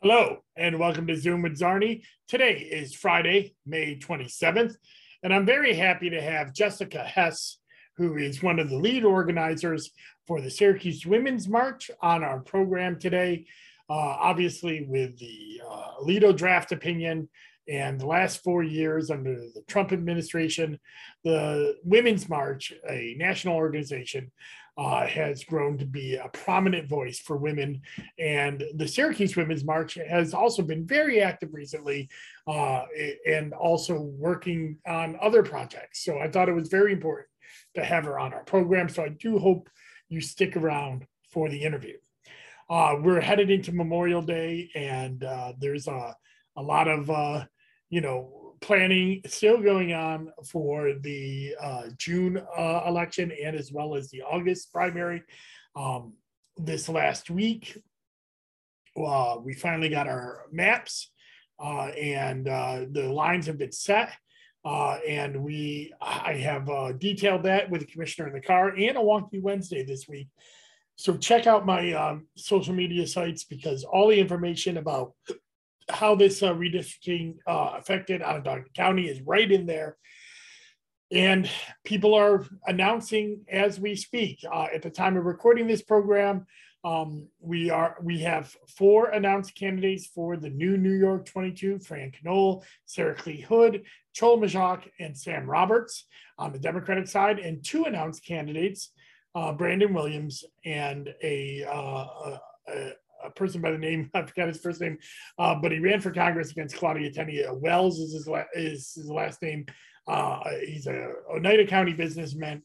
Hello, and welcome to Zoom with Czarny. Today is Friday, May 27th, and I'm very happy to have Jessica Hess, who is one of the lead organizers for the Syracuse Women's March, on our program today. Uh, obviously, with the uh, Alito draft opinion and the last four years under the Trump administration, the Women's March, a national organization, uh, has grown to be a prominent voice for women. And the Syracuse Women's March has also been very active recently uh, and also working on other projects. So I thought it was very important to have her on our program. So I do hope you stick around for the interview. Uh, we're headed into Memorial Day, and uh, there's a, a lot of, uh, you know, planning still going on for the uh, June uh, election and as well as the August primary. Um, this last week, uh, we finally got our maps uh, and uh, the lines have been set. Uh, and we, I have detailed that with the commissioner in the car and a wonky Wednesday this week. So check out my um, social media sites because all the information about how this uh, redistricting uh, affected Onondaga County is right in there. And people are announcing as we speak. Uh, at the time of recording this program, um, we are we have four announced candidates for the new New York 22: Fran Conole, Sarah Klee Hood, Chol Majok, and Sam Roberts on the Democratic side, and two announced candidates, uh, Brandon Williams and a, uh, a, a person by the name I forgot his first name, uh, but he ran for Congress against Claudia Tenney. Wells is his, la- is his last name. Uh, he's a Oneida County businessman,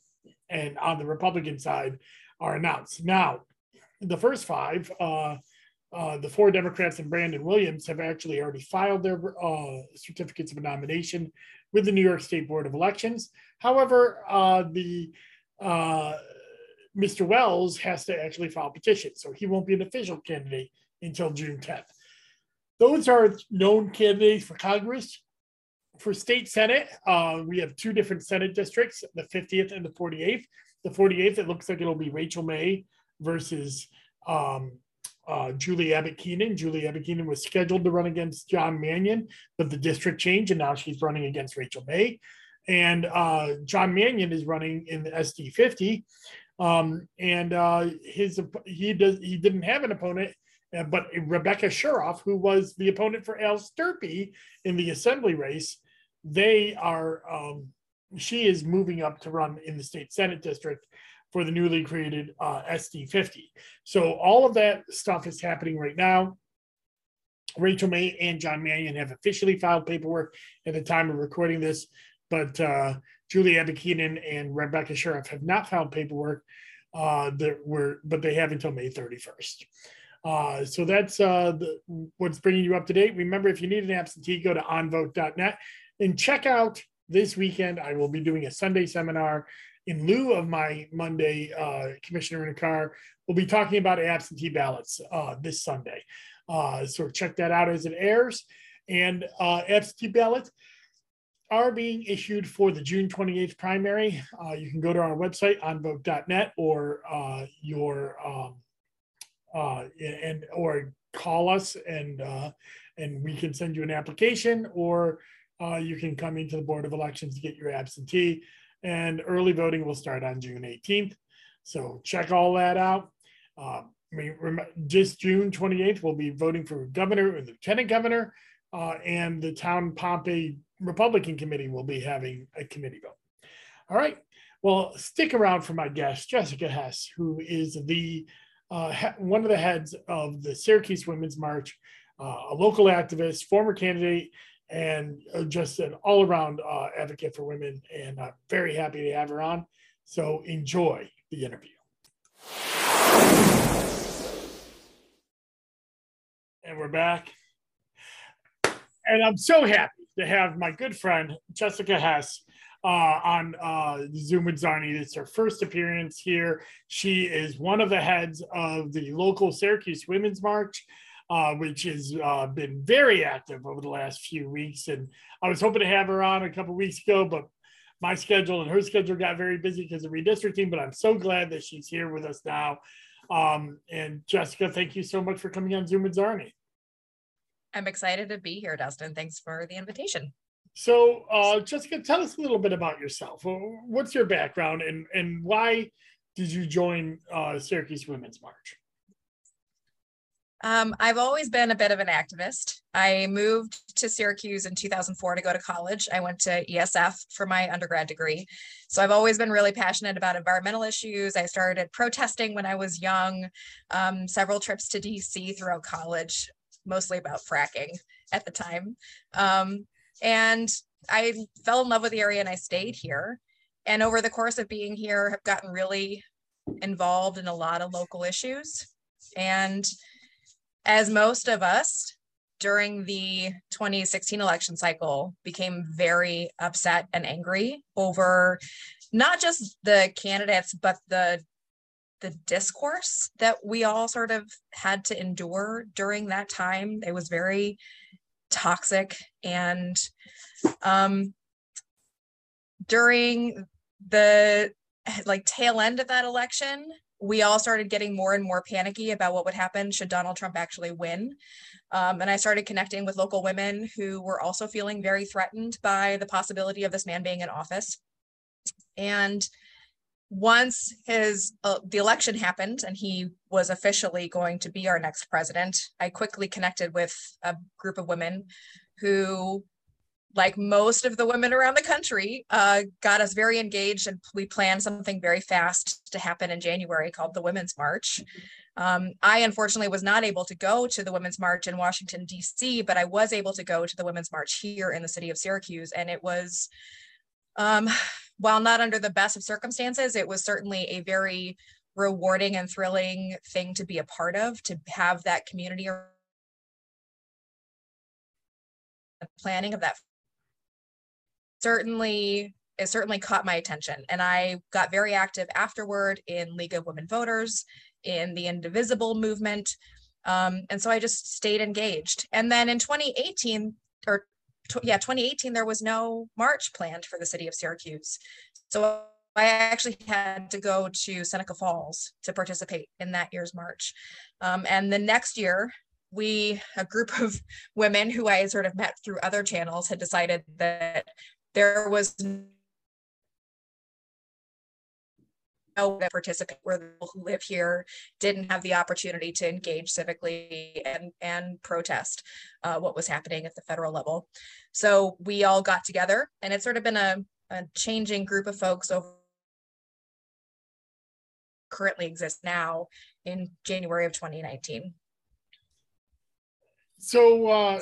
and on the Republican side are announced now. The first five, uh, uh, the four Democrats and Brandon Williams have actually already filed their uh, certificates of nomination with the New York State Board of Elections. However, uh, the uh, Mr. Wells has to actually file petition, so he won't be an official candidate until June 10th. Those are known candidates for Congress. For state Senate, uh, we have two different Senate districts, the 50th and the 48th. The 48th, it looks like it'll be Rachel May versus um, uh, Julie Abbott Kenan. Julie Abbott Kenan was scheduled to run against John Mannion, but the district changed, and now she's running against Rachel May. And uh, John Mannion is running in the SD 50. Um, and uh, his he does he didn't have an opponent, uh, but Rebecca Shiroff, who was the opponent for Al Stirpe in the assembly race, they are um, she is moving up to run in the state senate district for the newly created uh, SD 50. So all of that stuff is happening right now. Rachel May and John Mannion have officially filed paperwork at the time of recording this, but uh, Julie Abbott Kenan and Rebecca Shiroff have not filed paperwork. Uh, that were, but they have until May 31st. Uh, so that's uh, the, what's bringing you up to date. Remember, if you need an absentee, go to onvote.net and check out this weekend. I will be doing a Sunday seminar in lieu of my Monday uh, commissioner in a car. We'll be talking about absentee ballots uh, this Sunday. Uh, so check that out as it airs. And uh, absentee ballots are being issued for the June 28th primary. Uh, you can go to our website onvote.net or uh, your um, uh, and or call us and uh, and we can send you an application or uh, you can come into the Board of Elections to get your absentee. And early voting will start on June 18th. So check all that out. I mean, just June 28th, we'll be voting for governor and lieutenant governor, uh, and the town Pompey Republican committee will be having a committee vote. All right. Well, stick around for my guest, Jessica Hess, who is the uh, one of the heads of the Syracuse Women's March, uh, a local activist, former candidate, and uh, just an all around uh, advocate for women. And I'm very happy to have her on. So enjoy the interview. And we're back. And I'm so happy to have my good friend, Jessica Hess, uh, on uh, Zoom with Czarny. It's her first appearance here. She is one of the heads of the local Syracuse Women's March. Uh, which has uh, been very active over the last few weeks. And I was hoping to have her on a couple weeks ago, but my schedule and her schedule got very busy because of redistricting. But I'm so glad that she's here with us now. Um, and Jessica, thank you so much for coming on Zoom with Czarny. I'm excited to be here, Dustin. Thanks for the invitation. So, uh, Jessica, tell us a little bit about yourself. What's your background and, and why did you join uh, Syracuse Women's March? Um, I've always been a bit of an activist. I moved to Syracuse in 2004 to go to college. I went to ESF for my undergrad degree. So I've always been really passionate about environmental issues. I started protesting when I was young, um, several trips to DC throughout college, mostly about fracking at the time. Um, and I fell in love with the area and I stayed here. And over the course of being here, have gotten really involved in a lot of local issues. And as most of us during the 2016 election cycle became very upset and angry over not just the candidates but the the discourse that we all sort of had to endure during that time it was very toxic and um during the like tail end of that election we all started getting more and more panicky about what would happen should Donald Trump actually win. Um, and I started connecting with local women who were also feeling very threatened by the possibility of this man being in office. And once his uh, the election happened and he was officially going to be our next president, I quickly connected with a group of women who like most of the women around the country, uh, got us very engaged, and we planned something very fast to happen in January called the Women's March. Um, I unfortunately was not able to go to the Women's March in Washington, D.C., but I was able to go to the Women's March here in the city of Syracuse, and it was, um, while not under the best of circumstances, it was certainly a very rewarding and thrilling thing to be a part of, to have that community planning of that. Certainly it certainly caught my attention and i got very active afterward in league of women voters in the indivisible movement um, and so i just stayed engaged. And then in 2018 or yeah 2018 there was no march planned for the city of syracuse. So i actually had to go to seneca falls to participate in that year's march. Um, and the next year we a group of women who i sort of met through other channels had decided that there was no participant where the people who live here didn't have the opportunity to engage civically and, and protest uh, what was happening at the federal level. So we all got together and it's sort of been a, a changing group of folks over currently exists now in January of 2019. So uh,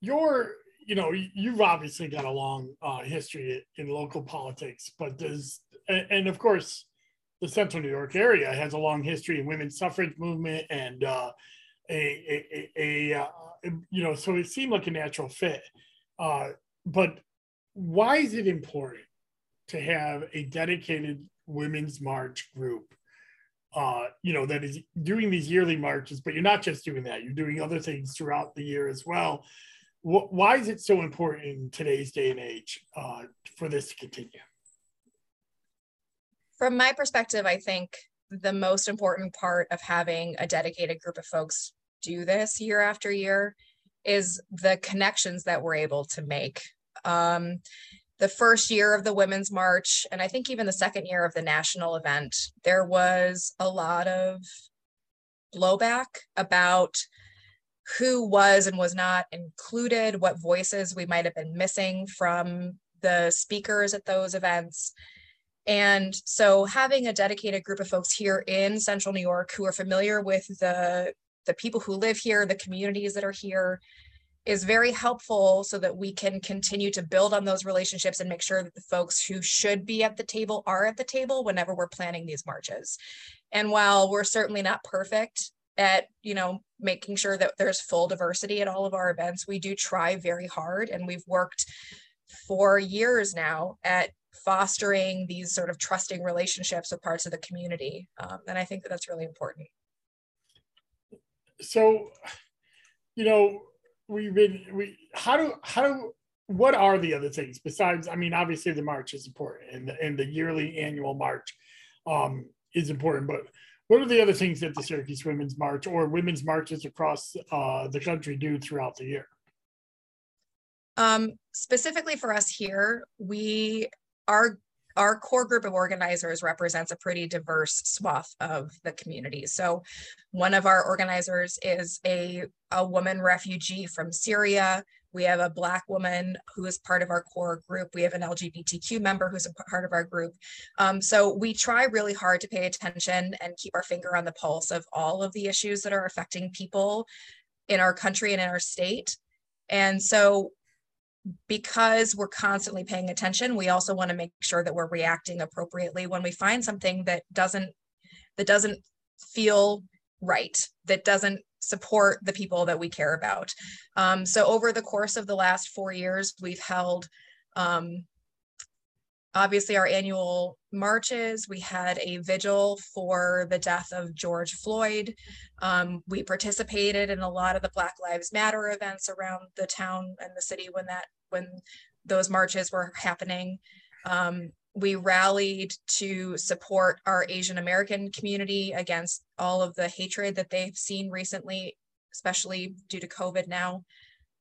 your you know, you've obviously got a long uh, history in local politics, but does and of course, the Central New York area has a long history in women's suffrage movement and uh, a, a, a, a uh, you know, so it seemed like a natural fit. Uh, but why is it important to have a dedicated women's march group? Uh, you know, that is doing these yearly marches, but you're not just doing that, you're doing other things throughout the year as well wh- why is it so important in today's day and age uh, for this to continue? From my perspective, I think the most important part of having a dedicated group of folks do this year after year is the connections that we're able to make. Um, the first year of the Women's March, and I think even the second year of the national event, there was a lot of blowback about who was and was not included, what voices we might have been missing from the speakers at those events. And so having a dedicated group of folks here in central New York who are familiar with the, the people who live here, the communities that are here, is very helpful so that we can continue to build on those relationships and make sure that the folks who should be at the table are at the table whenever we're planning these marches. And while we're certainly not perfect at you know making sure that there's full diversity at all of our events we do try very hard and we've worked for years now at fostering these sort of trusting relationships with parts of the community um, and i think that that's really important so you know we've been we how do how do what are the other things besides i mean obviously the march is important and the, and the yearly annual march um, is important but what are the other things that the Syracuse Women's March or women's marches across uh, the country do throughout the year? Um, specifically for us here, we our our core group of organizers represents a pretty diverse swath of the community. So one of our organizers is a, a woman refugee from Syria. We have a Black woman who is part of our core group. We have an LGBTQ member who's a part of our group. Um, so we try really hard to pay attention and keep our finger on the pulse of all of the issues that are affecting people in our country and in our state. And so because we're constantly paying attention, we also want to make sure that we're reacting appropriately when we find something that doesn't that doesn't feel right, that doesn't support the people that we care about. Um, so over the course of the last four years, we've held um, obviously our annual marches. We had a vigil for the death of George Floyd. Um, we participated in a lot of the Black Lives Matter events around the town and the city when that when those marches were happening. Um, we rallied to support our Asian American community against all of the hatred that they've seen recently, especially due to COVID now.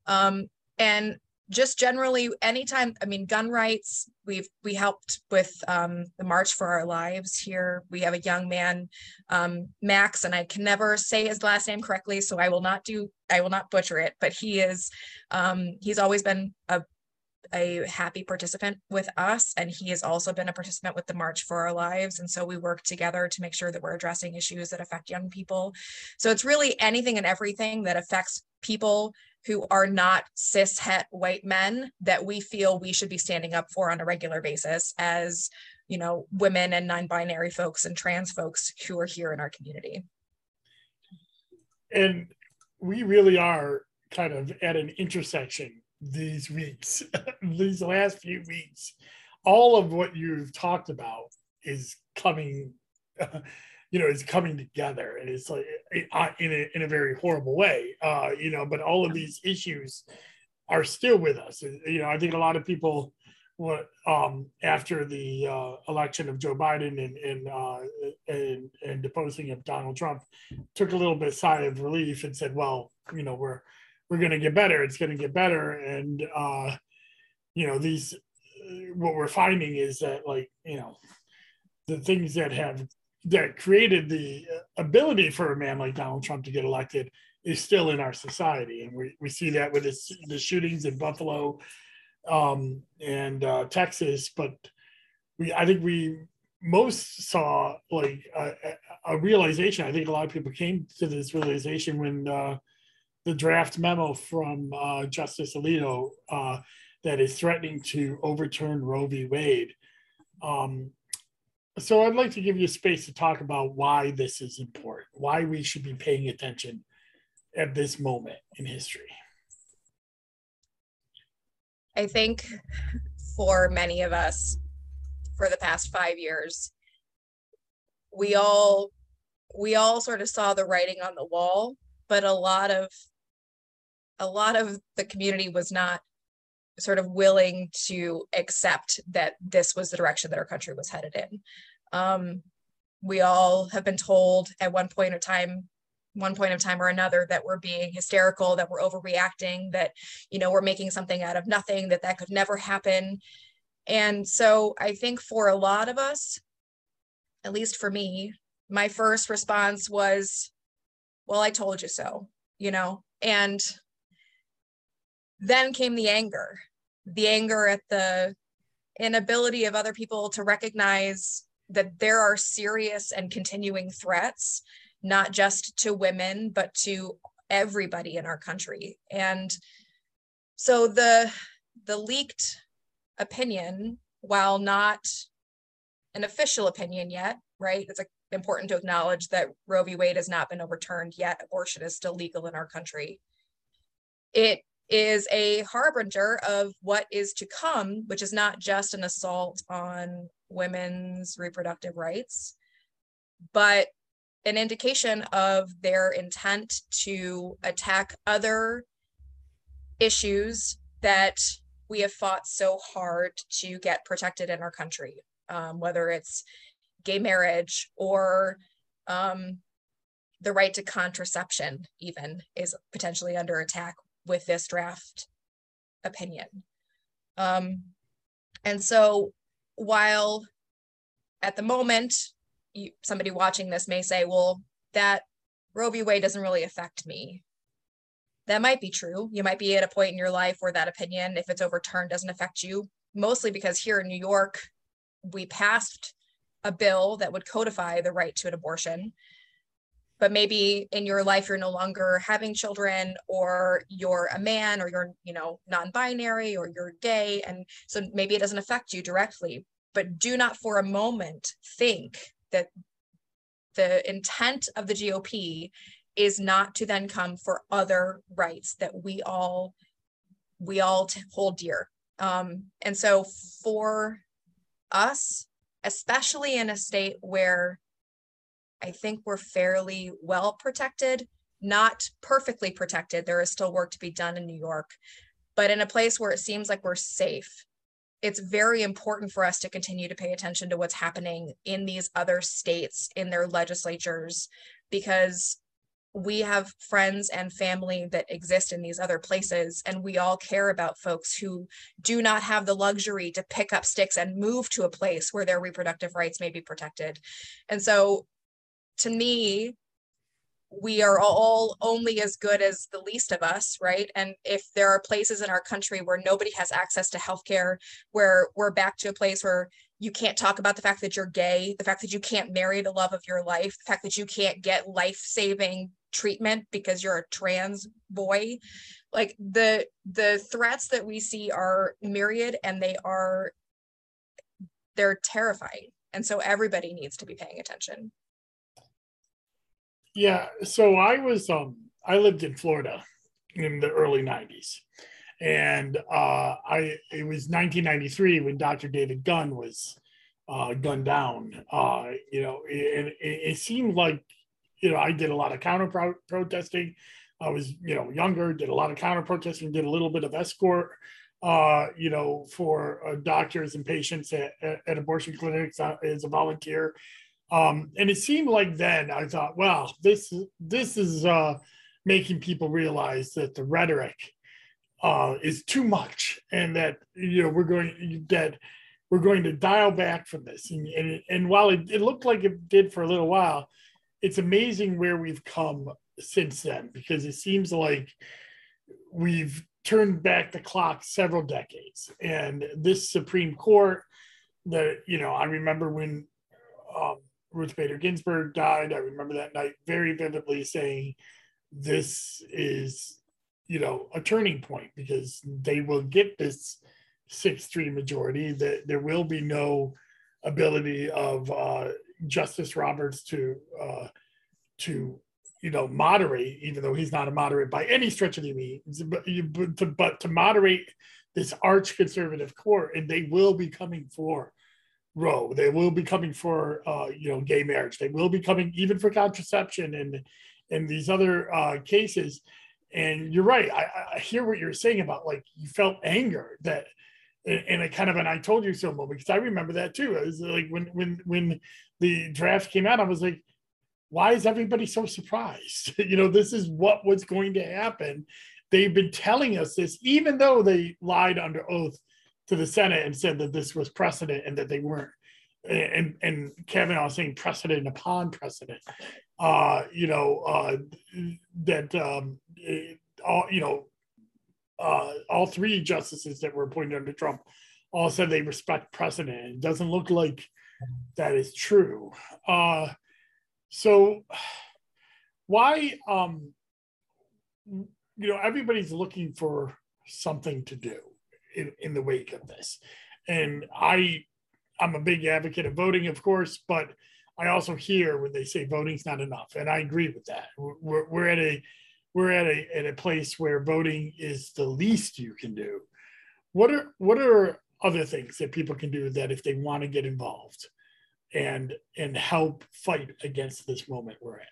Um, and just generally anytime i mean gun rights we've we helped with um, the march for our lives here. We have a young man um, max and i can never say his last name correctly so i will not do i will not butcher it but he is um, he's always been a a happy participant with us and he has also been a participant with the march for our lives and so we work together to make sure that we're addressing issues that affect young people. So it's really anything and everything that affects people who are not cis het white men that we feel we should be standing up for on a regular basis as you know women and non-binary folks and trans folks who are here in our community. And we really are kind of at an intersection these weeks these last few weeks. All of what you've talked about is coming you know, is coming together, and it's like in a in a very horrible way, uh, you know. But all of these issues are still with us. You know, I think a lot of people, what um, after the uh, election of Joe Biden and and, uh, and and deposing of Donald Trump, took a little bit sigh of relief and said, well, you know, we're we're going to get better. It's going to get better, and uh, you know, these what we're finding is that like you know the things that have that created the ability for a man like Donald Trump to get elected is still in our society, and we, we see that with the, the shootings in Buffalo um, and uh, Texas. But we, I think we most saw like a, a, realization. I think a lot of people came to this realization when uh, the draft memo from uh, Justice Alito uh, that is threatening to overturn Roe v. Wade. Um, so I'd like to give you space to talk about why this is important, why we should be paying attention at this moment in history. I think for many of us, for the past five years, we all we all sort of saw the writing on the wall, but a lot of a lot of the community was not sort of willing to accept that this was the direction that our country was headed in. Um, we all have been told at one point of time one point of time or another that we're being hysterical that we're overreacting that you know we're making something out of nothing that that could never happen. And so i think for a lot of us at least for me my first response was well i told you so you know? And then came the anger the anger at the inability of other people to recognize that there are serious and continuing threats, not just to women, but to everybody in our country. And so the the leaked opinion, while not an official opinion yet, right? It's important to acknowledge that Roe v. Wade has not been overturned yet. Abortion is still legal in our country. It is a harbinger of what is to come, which is not just an assault on women's reproductive rights, but an indication of their intent to attack other issues that we have fought so hard to get protected in our country, um, whether it's gay marriage or Um, the right to contraception, even, is potentially under attack with this draft opinion. Um, and so, while at the moment, you, somebody watching this may say, well, that Roe v. Wade doesn't really affect me. That might be true. You might be at a point in your life where that opinion, if it's overturned, doesn't affect you, mostly because here in New York, we passed a bill that would codify the right to an abortion. But maybe in your life, you're no longer having children, or you're a man, or you're, you know, non binary, or you're gay. And so maybe it doesn't affect you directly. But do not for a moment think that the intent of the GOP is not to then come for other rights that we all we all hold dear. Um, and so for us, especially in a state where I think we're fairly well protected, not perfectly protected. There is still work to be done in New York, but in a place where it seems like we're safe, it's very important for us to continue to pay attention to what's happening in these other states in their legislatures because we have friends and family that exist in these other places and we all care about folks who do not have the luxury to pick up sticks and move to a place where their reproductive rights may be protected and so to me we are all only as good as the least of us, right? And if there are places in our country where nobody has access to healthcare, where we're back to a place where you can't talk about the fact that you're gay, the fact that you can't marry the love of your life, the fact that you can't get life-saving treatment because you're a trans boy, like the the threats that we see are myriad and they are they're terrifying. And so everybody needs to be paying attention. Yeah, so I was um I lived in Florida in the early 90s. And uh I it was 1993 when Dr. David Gunn was uh gunned down. Uh you know, and it, it, seemed like you know, I did a lot of counter pro- protesting. I was, you know, younger, did a lot of counter protesting, did a little bit of escort uh, you know, for uh, doctors and patients at, at, at abortion clinics uh, as a volunteer. Um, and it seemed like then I thought, well, this this is uh, making people realize that the rhetoric uh, is too much, and that you know we're going that we're going to dial back from this. And and, and while it, it looked like it did for a little while, it's amazing where we've come since then because it seems like we've turned back the clock several decades. And this Supreme Court, that you know, I remember when. Um, Ruth Bader Ginsburg died. I remember that night very vividly saying, This is, you know, a turning point because they will get this 6 3 majority, that there will be no ability of uh, Justice Roberts to, uh, to, you know, moderate, even though he's not a moderate by any stretch of the means, but, but, to, but to moderate this arch conservative court, and they will be coming for Roe. They will be coming for uh, you know gay marriage. They will be coming even for contraception and and these other uh, cases. And you're right. I, I hear what you're saying about like you felt anger that and it kind of and I told you so moment because I remember that too. It was like when when when the draft came out, I was like, why is everybody so surprised? you know, this is what was going to happen. They've been telling us this, even though they lied under oath to the Senate and said that this was precedent and that they weren't. And and Kavanaugh saying precedent upon precedent. Uh, you know uh, that um, all you know uh, all three justices that were appointed under Trump all said they respect precedent. It doesn't look like that is true. Uh, so why um, you know everybody's looking for something to do in, in the wake of this. And mm-hmm. I, I'm a big advocate of voting, of course, but I also hear when they say voting's not enough, and I agree with that. We're, we're at a we're at a at a place where voting is the least you can do. What are what are other things that people can do that if they want to get involved and and help fight against this moment we're in?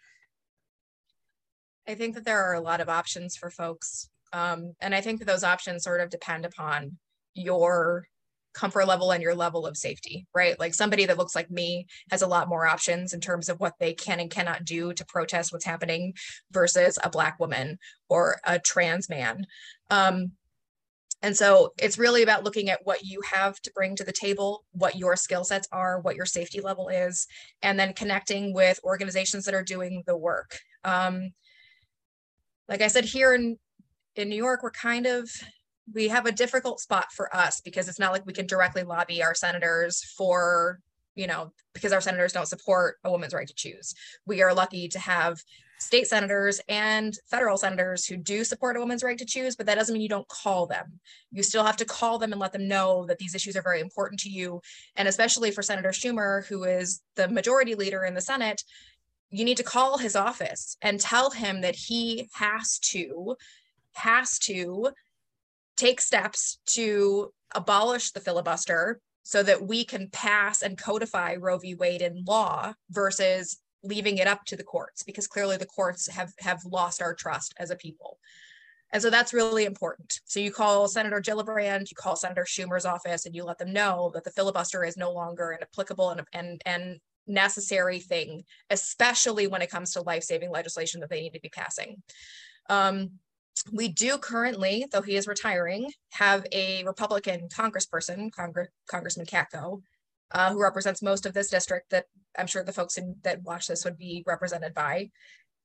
I think that there are a lot of options for folks um, and I think those options sort of depend upon your comfort level and your level of safety, right? Like somebody that looks like me has a lot more options in terms of what they can and cannot do to protest what's happening versus a Black woman or a trans man. Um, and so it's really about looking at what you have to bring to the table, what your skill sets are, what your safety level is, and then connecting with organizations that are doing the work. Um, like I said, here in, in New York, we're kind of, we have a difficult spot for us because it's not like we can directly lobby our senators for, you know, because our senators don't support a woman's right to choose. We are lucky to have state senators and federal senators who do support a woman's right to choose, but that doesn't mean you don't call them. You still have to call them and let them know that these issues are very important to you. And especially for Senator Schumer, who is the majority leader in the Senate, you need to call his office and tell him that he has to has to take steps to abolish the filibuster so that we can pass and codify Roe v. Wade in law versus leaving it up to the courts because clearly the courts have have lost our trust as a people. And so that's really important. So you call Senator Gillibrand, you call Senator Schumer's office, and you let them know that the filibuster is no longer an applicable and, and, and necessary thing, especially when it comes to life-saving legislation that they need to be passing. Um, we do currently, though he is retiring, have a Republican congressperson, Congress, Congressman Katko, uh, who represents most of this district that I'm sure the folks in, that watch this would be represented by.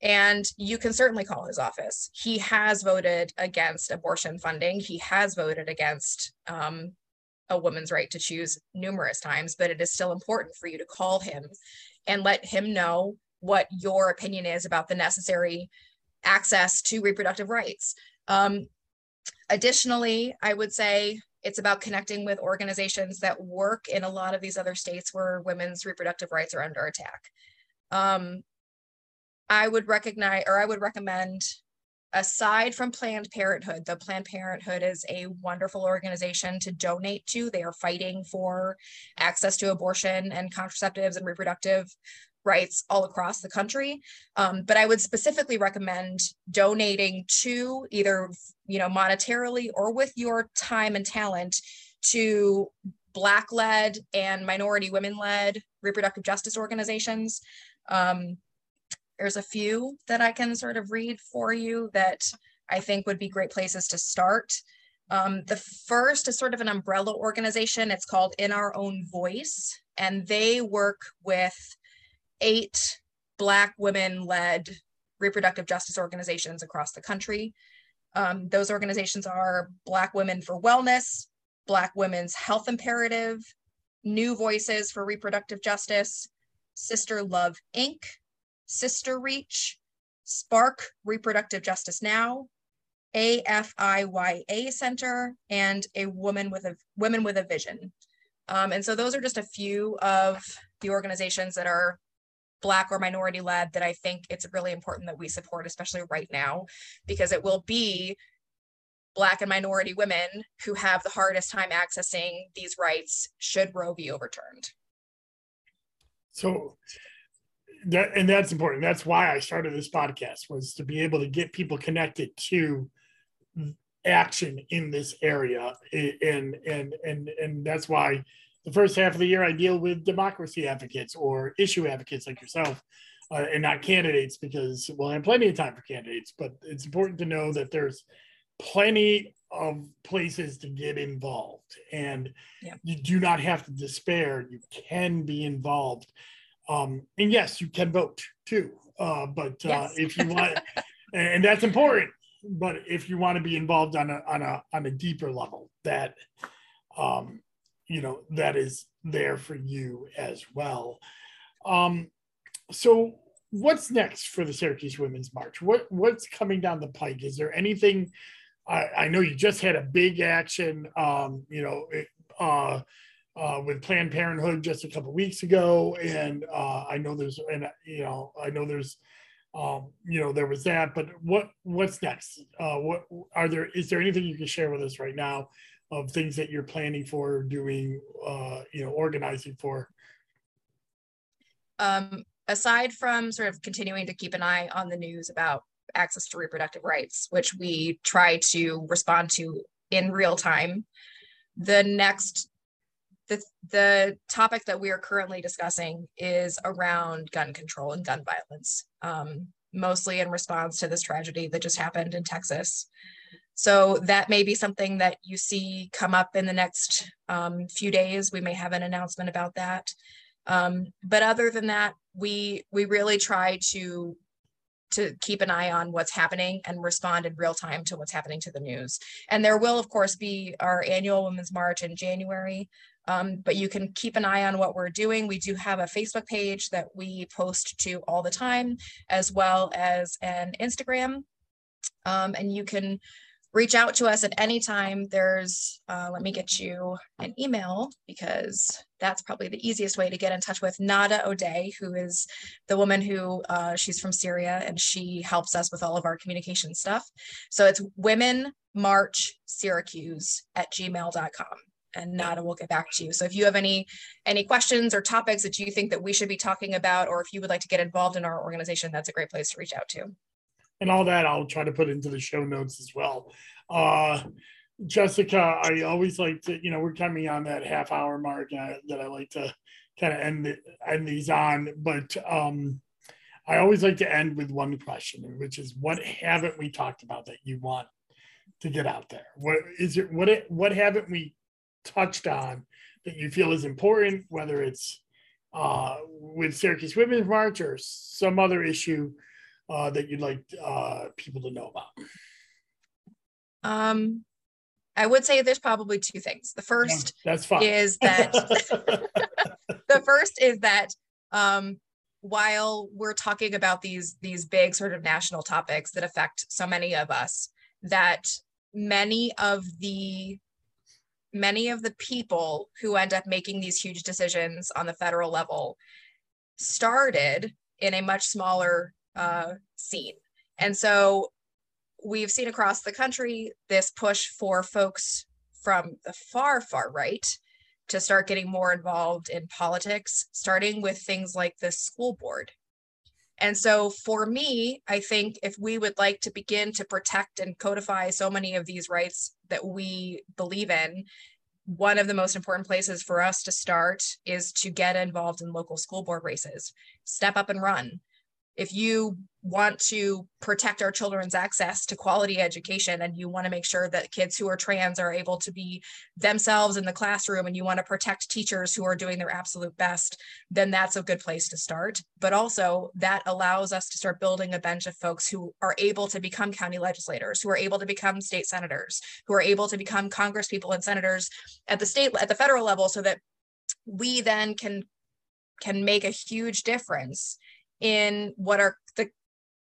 And you can certainly call his office. He has voted against abortion funding. He has voted against um, a woman's right to choose numerous times, but it is still important for you to call him and let him know what your opinion is about the necessary access to reproductive rights. Um, additionally, I would say it's about connecting with organizations that work in a lot of these other states where women's reproductive rights are under attack. Um, I would recognize or I would recommend aside from Planned Parenthood, the Planned Parenthood is a wonderful organization to donate to. They are fighting for access to abortion and contraceptives and reproductive rights all across the country. Um, but I would specifically recommend donating to either, you know, monetarily or with your time and talent to Black led and minority women led reproductive justice organizations. Um, there's a few that I can sort of read for you that I think would be great places to start. Um, the first is sort of an umbrella organization. It's called In Our Own Voice, and they work with eight Black women led reproductive justice organizations across the country. Um, those organizations are Black Women for Wellness, Black Women's Health Imperative, New Voices for Reproductive Justice, Sister Love Inc., Sister Reach, Spark Reproductive Justice Now, AFIYA Center, and a Woman with a Women with a Vision. Um, and so those are just a few of the organizations that are Black or minority led that I think it's really important that we support, especially right now, because it will be Black and minority women who have the hardest time accessing these rights should Roe be overturned. So that and that's important. That's why I started this podcast was to be able to get people connected to action in this area, and and and and that's why the first half of the year I deal with democracy advocates or issue advocates like yourself, uh, and not candidates because well, I have plenty of time for candidates, but it's important to know that there's plenty of places to get involved, and Yeah. you do not have to despair. You can be involved, um, and yes, you can vote too. Uh, but uh, Yes. if you want, and that's important. But if you want to be involved on a on a on a deeper level, that um, you know that is there for you as well. Um, so what's next for the Syracuse Women's March? What what's coming down the pike? Is there anything? I, I know you just had a big action, um, you know, uh, uh, with Planned Parenthood just a couple weeks ago, and uh, I know there's, and you know, I know there's, um, you know, there was that. But what what's next? Uh, what are there? Is there anything you can share with us right now of things that you're planning for, doing, uh, you know, organizing for? Um, aside from sort of continuing to keep an eye on the news about access to reproductive rights, which we try to respond to in real time, the next the the topic that we are currently discussing is around gun control and gun violence, um, mostly in response to this tragedy that just happened in Texas. So that may be something that you see come up in the next um, few days. We may have an announcement about that. Um, but other than that, we we really try to to keep an eye on what's happening and respond in real time to what's happening to the news. And there will, of course, be our annual Women's March in January. Um, but you can keep an eye on what we're doing. We do have a Facebook page that we post to all the time, as well as an Instagram. Um, and you can reach out to us at any time. There's, uh, let me get you an email because that's probably the easiest way to get in touch with Nada O'Day, who is the woman who uh, she's from Syria and she helps us with all of our communication stuff. So it's women march Syracuse at gmail.com and Nada will get back to you. So if you have any any questions or topics that you think that we should be talking about, or if you would like to get involved in our organization, that's a great place to reach out to and all that I'll try to put into the show notes as well. Uh, Jessica, I always like to, you know, we're coming on that half hour mark uh, that I like to kind of end the, end these on, but um, I always like to end with one question, which is, what haven't we talked about that you want to get out there? What is it? What it, what haven't we touched on that you feel is important, whether it's uh, with Syracuse Women's March or some other issue uh, that you'd like uh, people to know about? Um, I would say there's probably two things. The first Yeah, That's fine. is that the first is that um, while we're talking about these these big sort of national topics that affect so many of us, that many of the many of the people who end up making these huge decisions on the federal level started in a much smaller uh, scene. And so we've seen across the country this push for folks from the far, far right to start getting more involved in politics, starting with things like the school board. And so for me, I think if we would like to begin to protect and codify so many of these rights that we believe in, one of the most important places for us to start is to get involved in local school board races, step up and run if you want to protect our children's access to quality education and you want to make sure that kids who are trans are able to be themselves in the classroom and you want to protect teachers who are doing their absolute best then that's a good place to start. But also that allows us to start building a bench of folks who are able to become county legislators who are able to become state senators who are able to become congress people and senators at the state at the federal level so that we then can can make a huge difference in what our the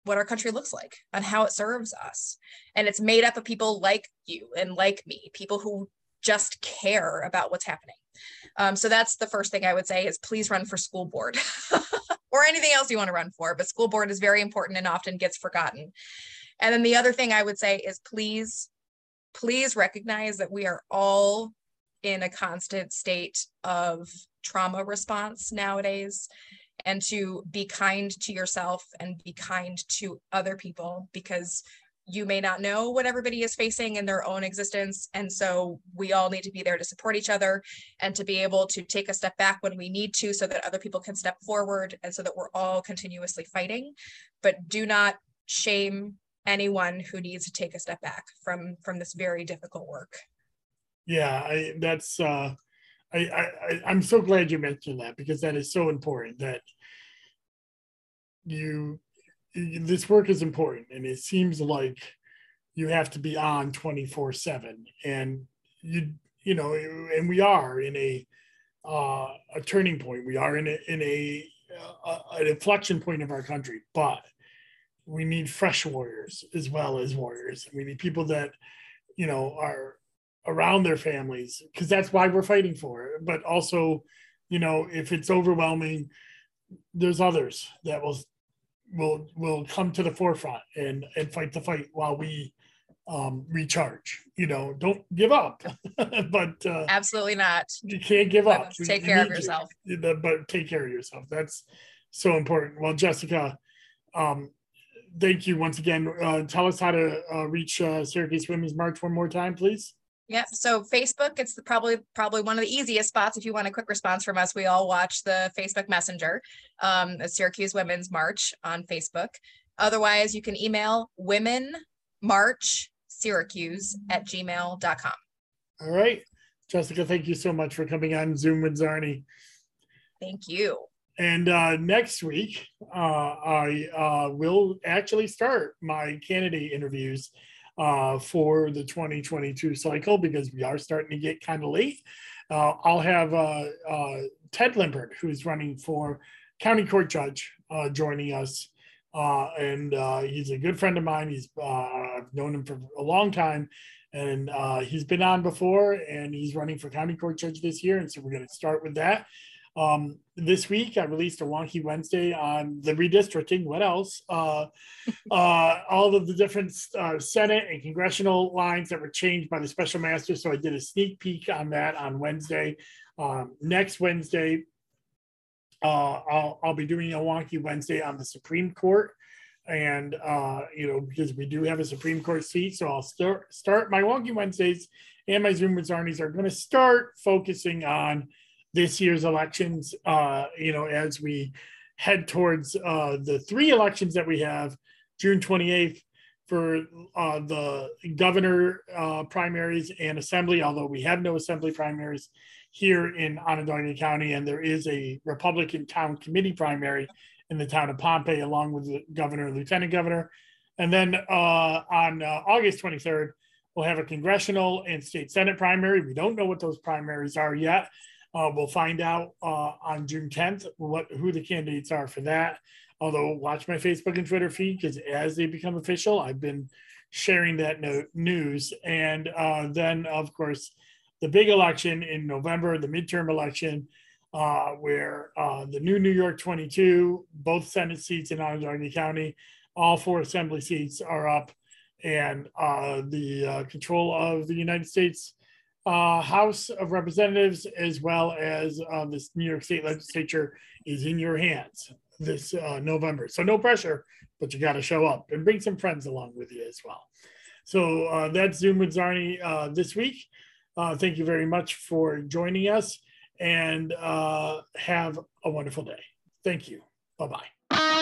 what our country looks like and how it serves us. And it's made up of people like you and like me, people who just care about what's happening. Um, so that's the first thing I would say is please run for school board or anything else you want to run for. But school board is very important and often gets forgotten. And then the other thing I would say is please, please recognize that we are all in a constant state of trauma response nowadays and to be kind to yourself and be kind to other people because you may not know what everybody is facing in their own existence. And so we all need to be there to support each other and to be able to take a step back when we need to so that other people can step forward and so that we're all continuously fighting. But do not shame anyone who needs to take a step back from from this very difficult work. Yeah, I, that's uh, I, I I'm so glad you mentioned that because that is so important that you this work is important and it seems like you have to be on 24 7 and you you know and we are in a uh, a turning point. We are in a in a, uh, an inflection point of our country but we need fresh warriors as well as warriors. We need people that you know are around their families because that's why we're fighting for it but also you know if it's overwhelming there's others that will will will come to the forefront and and fight the fight while we um recharge you know don't give up but uh Absolutely not. you can't give up But Take You care of need to. yourself. But take care of yourself that's so important well jessica um thank you once again uh tell us how to uh, reach uh syracuse women's march one more time please Yep. So Facebook, it's the, probably probably one of the easiest spots if you want a quick response from us. We all watch the Facebook Messenger, um, the Syracuse Women's March on Facebook. Otherwise, you can email women march syracuse at gmail.com. All right. Jessica, thank you so much for coming on Zoom with Czarny. Thank you. And uh, next week, uh, I uh, will actually start my candidate interviews uh, for the 2022 cycle because we are starting to get kind of late. Uh, I'll have uh, uh, Ted Limpert, who's running for county court judge, uh, joining us. And he's a good friend of mine. He's I've known him for a long time, and he's been on before. And he's running for county court judge this year, and so we're going to start with that. Um, this week, I released a wonky Wednesday on the redistricting. What else? Uh, uh, all of the different uh, Senate and congressional lines that were changed by the special master. So I did a sneak peek on that on Wednesday. Um, next Wednesday, uh, I'll, I'll be doing a wonky Wednesday on the Supreme Court. And, uh, you know, because we do have a Supreme Court seat. So I'll start, start my wonky Wednesdays and my Zoom with Czarnys are going to start focusing on this year's elections, uh, you know, as we head towards uh, the three elections that we have, June 28th for uh, the governor uh, primaries and assembly, although we have no assembly primaries here in Onondaga County, and there is a Republican town committee primary in the town of Pompey, along with the governor and lieutenant governor. And then uh, on uh, August 23rd, we'll have a congressional and state senate primary. We don't know what those primaries are yet. Uh, we'll find out uh, on June 10th what who the candidates are for that. Although watch my Facebook and Twitter feed because as they become official, I've been sharing that no- news. And uh, then, of course, the big election in November, the midterm election, uh, where uh, the new New York 22, both Senate seats in Onondaga County, all four assembly seats are up, and uh, the control of the United States uh, House of Representatives as well as uh, this New York State Legislature is in your hands this uh, November. So no pressure, but you got to show up and bring some friends along with you as well. So uh, that's Zoom with Czarny uh, this week. Uh, thank you very much for joining us and uh, have a wonderful day. Thank you. Bye bye.